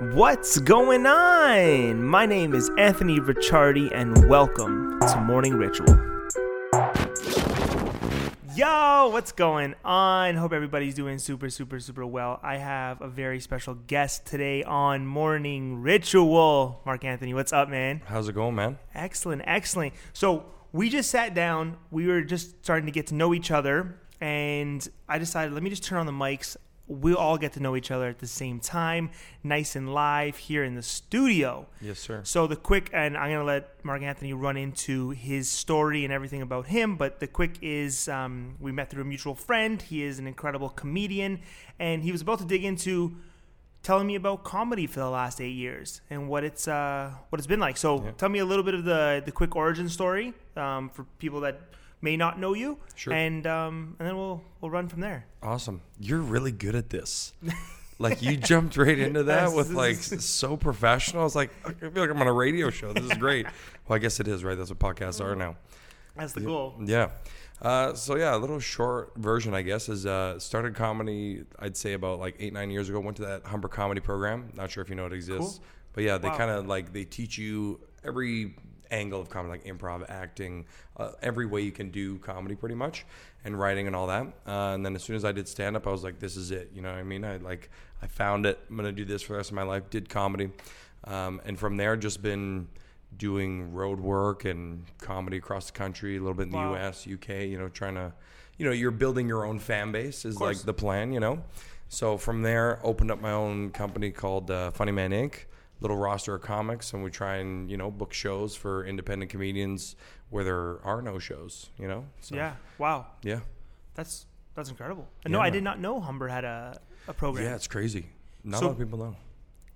What's going on? My name is Anthony Ricciardi, and welcome to Morning Ritual. Yo, what's going on? Hope everybody's doing super, super, super well. I have a very special guest today on Morning Ritual. Mark Anthony, what's up, man? How's it going, man? Excellent, excellent. So we just sat down. We were just starting to get to know each other, and I decided let me just turn on the mics. We'll all get to know each other at the same time, nice and live here in the studio. Yes, sir. So the quick, and I'm gonna let Mark Anthony run into his story and everything about him. But the quick is, um, we met through a mutual friend. He is an incredible comedian, and he was about to dig into telling me about comedy for the last eight years and what it's uh, what it's been like. So Yeah. tell me a little bit of the the quick origin story um, for people that may not know you, Sure. and um, and then we'll we'll run from there. Awesome. You're really good at this. Like you jumped right into that with like so professional. I was like, I feel like I'm on a radio show. This is great. well, I guess it is, right? That's what podcasts are now. That's the goal. Yeah. Uh, so yeah, a little short version, I guess, is uh, started comedy. I'd say about like eight nine years ago. Went to that Humber comedy program. Not sure if you know it exists, Cool. but yeah, they Wow. kind of like they teach you every angle of comedy, like improv, acting, uh, every way you can do comedy, pretty much, and writing and all that. Uh, and then as soon as I did stand up, I was like, this is it. You know what I mean? I like I found it. I'm gonna do this for the rest of my life. Did comedy, um, and from there, just been doing road work and comedy across the country, a little bit in Wow. the U.S., UK. You know, trying to, you know, you're building your own fan base is like the plan. You know, so from there, opened up my own company called uh, Funny Man Inc. Little roster of comics, and we try and you know book shows for independent comedians where there are no shows. You know, so, Yeah. Wow. yeah, That's that's incredible. no, Yeah, I did not know Humber had a, a program. yeah. It's crazy. Not So- a lot of people know.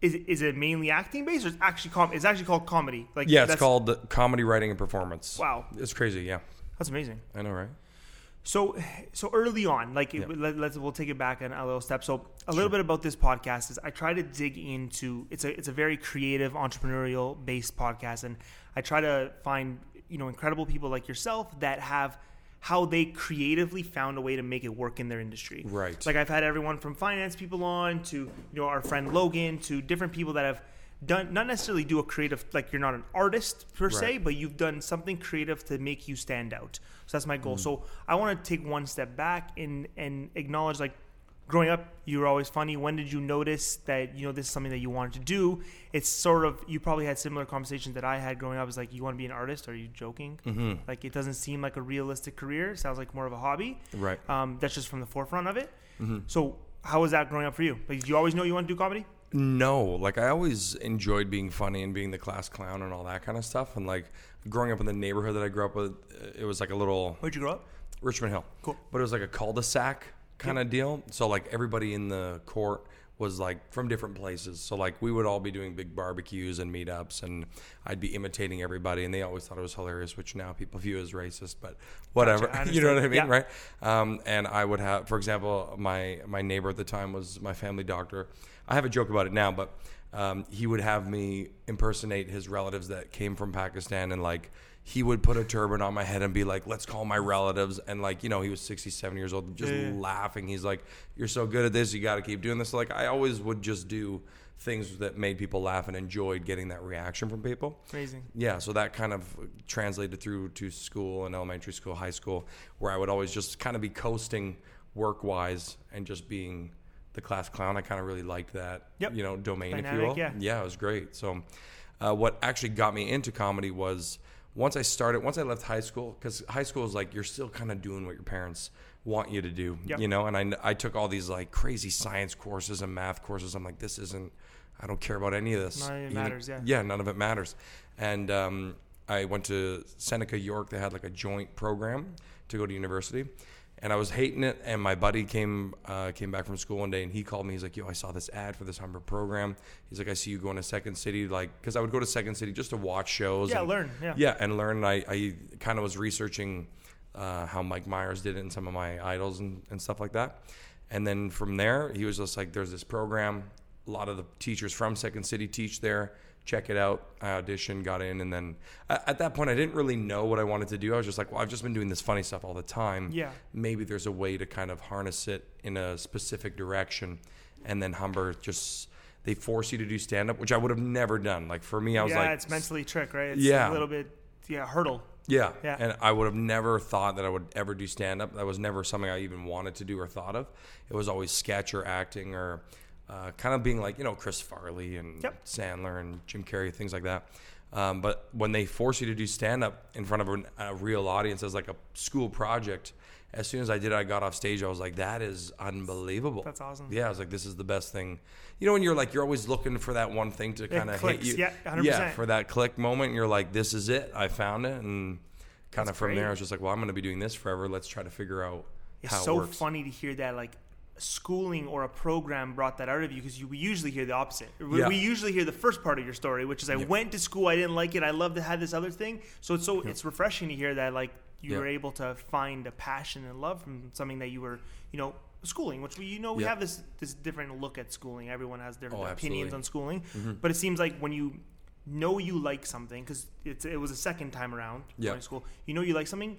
Is it, is it mainly acting based or it's actually com- it's actually called comedy? Like Yeah, it's called comedy writing and performance. Wow. it's crazy. Yeah, That's amazing. I know, right? So so early on, like Yeah. let, let's we'll take it back an, a little step. So a little bit about this podcast is I try to dig into it's a it's a very creative entrepreneurial based podcast, and I try to find you know incredible people like yourself that have how they creatively found a way to make it work in their industry. Right. Like I've had everyone from finance people on to you know our friend Logan to different people that have done not necessarily do a creative like you're not an artist per se, but you've done something creative to make you stand out. So that's my goal. Mm. So I want to take one step back and and acknowledge like growing up you were always funny. When did you notice that you know this is something that you wanted to do? It's sort of you probably had similar conversations that I had growing up. Is like you want to be an artist? Are you joking? Mm-hmm. Like it doesn't seem like a realistic career. It sounds like more of a hobby. Right. Um, that's just from the forefront of it. Mm-hmm. So how was that growing up for you? Like, did you always know you want to do comedy? No, like I always enjoyed being funny and being the class clown and all that kind of stuff. And like growing up in the neighborhood that I grew up with, it was like a little Where'd you grow up? Richmond Hill. Cool. But it was like a cul-de-sac kind of deal. So like everybody in the court was like from different places. So like we would all be doing big barbecues and meetups and I'd be imitating everybody and they always thought it was hilarious, which now people view as racist, but whatever. Gotcha, you know what I mean, Yeah. right? Um, and I would have, for example, my my neighbor at the time was my family doctor. I have a joke about it now, but um, he would have me impersonate his relatives that came from Pakistan and like he would put a turban on my head and be like, let's call my relatives. And like, you know, he was 67 years old, just Yeah. laughing. He's like, you're so good at this. You got to keep doing this. Like, I always would just do things that made people laugh and enjoyed getting that reaction from people. Amazing. Yeah, so that kind of translated through to school and elementary school, high school, where I would always just kind of be coasting work wise and just being the class clown. I kind of really liked that, Yep. you know, domain, if you will. yeah. yeah, it was great. So, uh, what actually got me into comedy was once I started, once I left high school, because high school is like you're still kind of doing what your parents want you to do, Yep. you know. And I, I took all these like crazy science courses and math courses. I'm like, this isn't. I don't care about any of this. None of it Even- matters, yeah. Yeah, none of it matters. And um, I went to Seneca, York. They had like a joint program to go to university, and I was hating it. And my buddy came uh, came back from school one day, and he called me. He's like, "Yo, I saw this ad for this Humber program." He's like, "I see you going to Second City, like, because I would go to Second City just to watch shows. Yeah, and- learn, yeah. yeah, and learn. And I, I kind of was researching uh, how Mike Myers did it and some of my idols and, and stuff like that. And then from there, he was just like, "There's this program. A lot of the teachers from Second City teach there. Check it out." I auditioned, got in, and then at, at that point, I didn't really know what I wanted to do. I was just like, "Well, I've just been doing this funny stuff all the time. Yeah. maybe there's a way to kind of harness it in a specific direction." And then Humber just they force you to do stand up, which I would have never done. Like for me, I was yeah, like, it's mentally trick, right? It's Yeah. a little bit yeah hurdle. yeah. Yeah. And I would have never thought that I would ever do stand up. That was never something I even wanted to do or thought of. It was always sketch or acting or uh, kind of being like, you know, Chris Farley and Yep. Sandler and Jim Carrey, things like that. Um, but when they force you to do stand up in front of an, a real audience as like a school project, as soon as I did it, I got off stage. I was like, that is unbelievable. That's awesome. Yeah, I was like, this is the best thing. You know, when you're like, you're always looking for that one thing to kind of hit you. Yeah, 100%. Yeah, for that click moment, you're like, this is it. I found it. And kind of from there. I was just like, well, I'm going to be doing this forever. Let's try to figure out It's how so it works. funny to hear that like schooling or a program brought that out of you because you we usually hear the opposite. We, Yeah. we usually hear the first part of your story, which is I went to school, I didn't like it, I loved to have this other thing. So it's so it's refreshing to hear that like you Yeah. were able to find a passion and love from something that you were you know schooling, which we you know we Yeah. have this this different look at schooling. Everyone has different Oh, opinions absolutely. on schooling, mm-hmm. but it seems like when you know you like something because it's it was a second time around Yeah. going to school, you know you like something,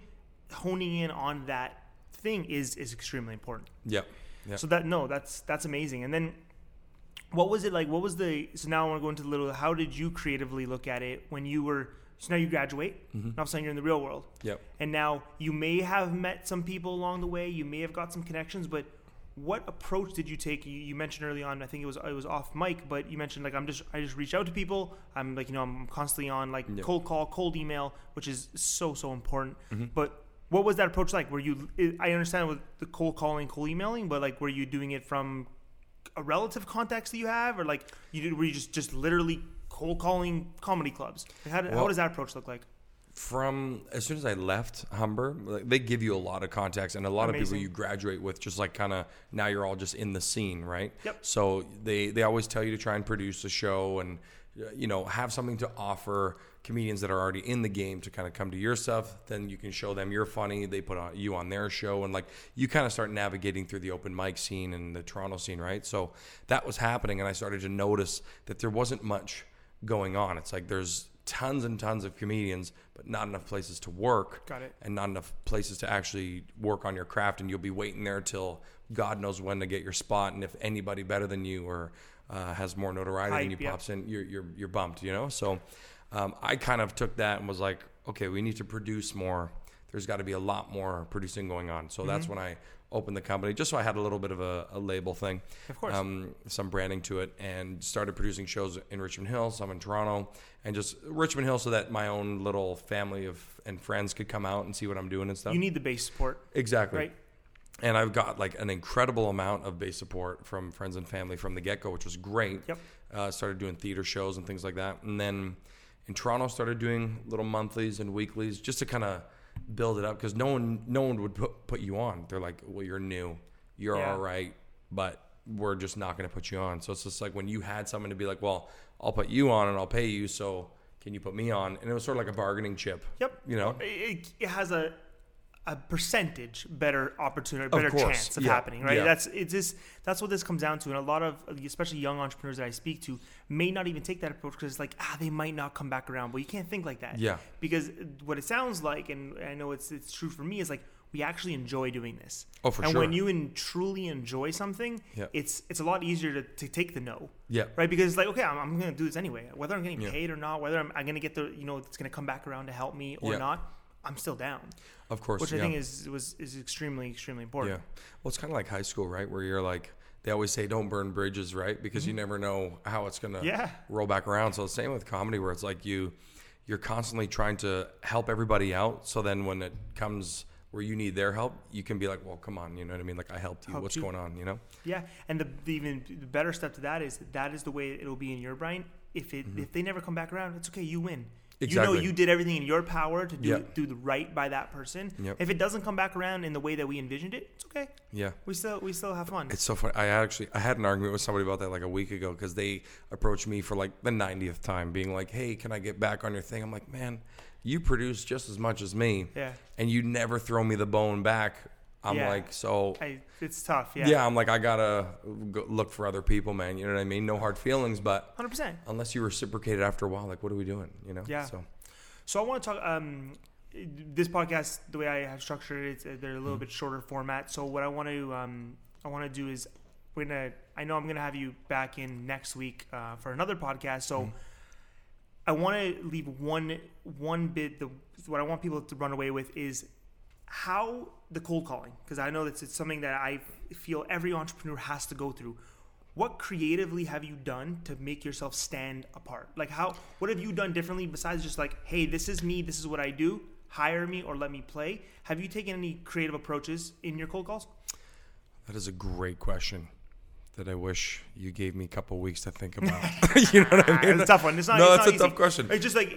honing in on that thing is is extremely important. Yep. So that no, that's that's amazing. And then, what was it like? What was the? So now I want to go into the little. How did you creatively look at it when you were? So now you graduate. Mm-hmm. Now all of a sudden you're in the real world. Yep. And now you may have met some people along the way. You may have got some connections, but what approach did you take? You, you mentioned early on. I think it was it was off mic, but you mentioned like I'm just I just reach out to people. I'm like you know I'm constantly on like Yep. cold call, cold email, which is so so important. Mm-hmm. But what was that approach like? Were you? I understand with the cold calling, cold emailing, but like were you doing it from a relative context that you have, or like you did, were you just just literally cold calling comedy clubs? How, did, how does that approach look like? from as soon as I left Humber, like, they give you a lot of contacts and a lot of people you graduate with. Just like kind of now you're all just in the scene, right? Yep. So they they always tell you to try and produce a show and you know have something to offer comedians that are already in the game to kind of come to your stuff. Then you can show them you're funny. They put on you on their show and like you kind of start navigating through the open mic scene and the Toronto scene, right? So that was happening, and I started to notice that there wasn't much going on. It's like there's tons and tons of comedians, but not enough places to work. Got it. And not enough places to actually work on your craft. And you'll be waiting there till God knows when to get your spot. And if anybody better than you or uh, has more notoriety than you Hype, yeah. pops in, you're, you're, you're bumped, you know? So um, I kind of took that and was like, okay, we need to produce more. There's got to be a lot more producing going on. So that's Mm-hmm. when I opened the company, just so I had a little bit of a, a label thing Of course. um, some branding to it and started producing shows in Richmond Hill, some in Toronto, and just Richmond Hill so that my own little family of and friends could come out and see what I'm doing and stuff. you need the base support, exactly. right? And I've got like an incredible amount of base support from friends and family from the get go, which was great. Yep. Uh, started doing theater shows and things like that. And then in Toronto, started doing little monthlies and weeklies just to kind of build it up because no one, no one would put, put you on. They're like, well, you're new, you're Yeah. all right, but we're just not going to put you on. So it's just like when you had someone to be like, well, I'll put you on and I'll pay you. So can you put me on? And it was sort of like a bargaining chip. Yep. You know? it, it has a a percentage better opportunity, better course. chance of Yeah. happening, right? Yeah. That's it's just that's what this comes down to, and a lot of especially young entrepreneurs that I speak to may not even take that approach because it's like ah they might not come back around, but you can't think like that, Yeah. Because what it sounds like, and I know it's it's true for me, is like we actually enjoy doing this. Oh, for and sure. when you in, truly enjoy something, Yeah. it's it's a lot easier to, to take the no. Yeah. Right, because it's like, okay, I'm, I'm going to do this anyway. Whether I'm getting Yeah. paid or not, whether I'm, I'm going to get the, you know, it's going to come back around to help me or Yeah. not, I'm still down. Of course. Which yeah. I think is was is extremely extremely important. Yeah. Well, it's kind of like high school, right? Where you're like, they always say don't burn bridges, right? Because you never know how it's going to Mm-hmm. Yeah. roll back around. So the same with comedy, where it's like you, you're constantly trying to help everybody out. So then when it comes where you need their help, you can be like, well, come on, you know what I mean? Like I helped you. Helped What's you. going on? You know? Yeah, and the, the even the better step to that is that is the way it'll be in your brain. If it if they never come back around, it's okay. You win. You Mm-hmm. Know you did everything in your power to do Yep. do the right by that person. Yep. If it doesn't come back around in the way that we envisioned it, it's okay. Yeah. We still we still have fun. It's so funny. I actually I had an argument with somebody about that like a week ago because they approached me for like the 90th time, being like, "Hey, can I get back on your thing?" I'm like, "Man, you produce just as much as me, Yeah. and you never throw me the bone back." I'm Yeah. like, so I, it's tough. Yeah. yeah. I'm like, I gotta go look for other people, man. You know what I mean? No hard feelings, but Hundred percent. unless you reciprocate it after a while, like, what are we doing? You know? Yeah. So So I want to talk. Um, this podcast, the way I have structured it, it's, uh, they're a little Mm-hmm. bit shorter format. So what I want to um, I want to do is we're gonna. I know I'm going to have you back in next week uh, for another podcast. So Mm-hmm. I want to leave one one bit. The what I want people to run away with is how the cold calling because I know that it's something that I feel every entrepreneur has to go through. What creatively have you done to make yourself stand apart? Like how what have you done differently besides just like, hey, this is me, this is what I do, hire me or let me play? Have you taken any creative approaches in your cold calls? That is a great question that I wish you gave me a couple weeks to think about. you know what I mean? It's a tough one. It's not, No, it's not a tough easy. question. It's just like,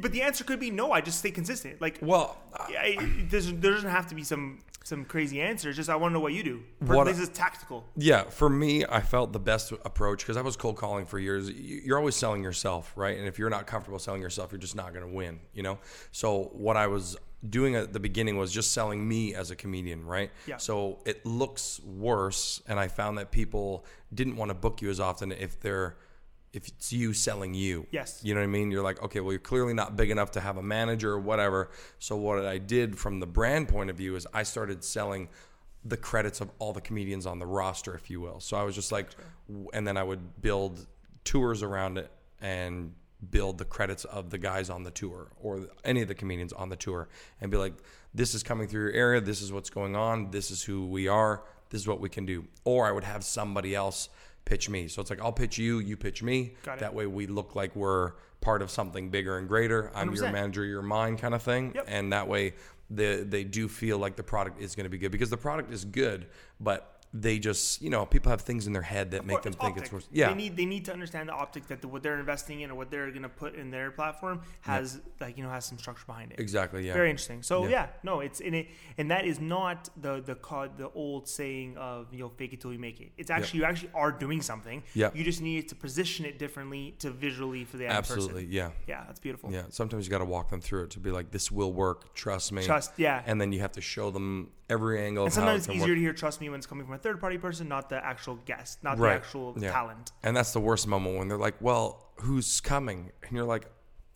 but the answer could be no. I just stay consistent. Like, Well, I, there's, there doesn't have to be some some crazy answers. Just I want to know what you do. What- this is tactical. Yeah, for me, I felt the best approach because I was cold calling for years. You- You're always selling yourself, right? And if you're not comfortable selling yourself, you're just not going to win, you know? So, what I was doing at the beginning was just selling me as a comedian, right? Yeah. So, it looks worse. And I found that people didn't want to book you as often if they're. If it's you selling you, Yes. you know what I mean. You're like, okay, well, you're clearly not big enough to have a manager or whatever. So what I did from the brand point of view is I started selling the credits of all the comedians on the roster, if you will. So I was just like, and then I would build tours around it and build the credits of the guys on the tour or any of the comedians on the tour and be like, this is coming through your area. This is what's going on. This is who we are. This is what we can do. Or I would have somebody else pitch me. So it's like, I'll pitch you, you pitch me. That way we look like we're part of something bigger and greater. I'm your 100%. manager, you're mine kind of thing. Yep. And that way they, they do feel like the product is going to be good because the product is good, but they just, you know, people have things in their head that make them it's think optic. it's worse. Yeah. They need they need to understand the optic that the, what they're investing in or what they're going to put in their platform has like you know has some structure behind it. exactly. Yeah. Very interesting. So Yeah. yeah. no, it's in it, and that is not the the the old saying of you know fake it till you make it. It's actually you actually are doing something. Yeah. You just need to position it differently to visually for the Absolutely. person. Yeah. Yeah, that's beautiful. Yeah. Sometimes you got to walk them through it to be like, this will work. Trust me. Trust. Yeah. And then you have to show them every angle And sometimes it it's easier work. to hear trust me when it's coming from a third party person, not the actual guest, not Right. the actual Yeah. talent. And that's the worst moment when they're like, well, who's coming? And you're like,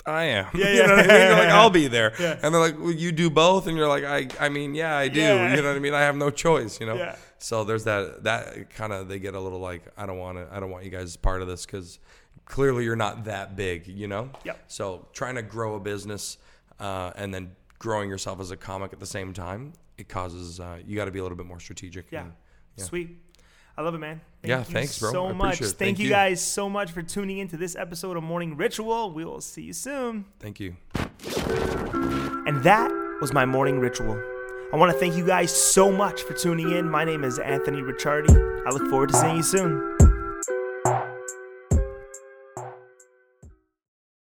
I am. Yeah, you know yeah. what I mean? You're like, I'll be there. Yeah. And they're like, well, you do both. And you're like, I, I mean, yeah, I do. Yeah. You know what I mean? I have no choice, you know? Yeah. So there's that, that kind of, they get a little like, I don't want to, I don't want you guys part of this because clearly you're not that big, you know? Yep. So trying to grow a business uh, and then growing yourself as a comic at the same time, it causes, uh, you got to be a little bit more strategic. Yeah. and- Yeah. Sweet. I love it, man. Thank Yeah, you thanks, bro. so much. Thank, Thank you you. guys so much for tuning into this episode of Morning Ritual. We will see you soon. Thank you. And that was my morning ritual. I want to thank you guys so much for tuning in. My name is Anthony Ricciardi. I look forward to seeing you soon.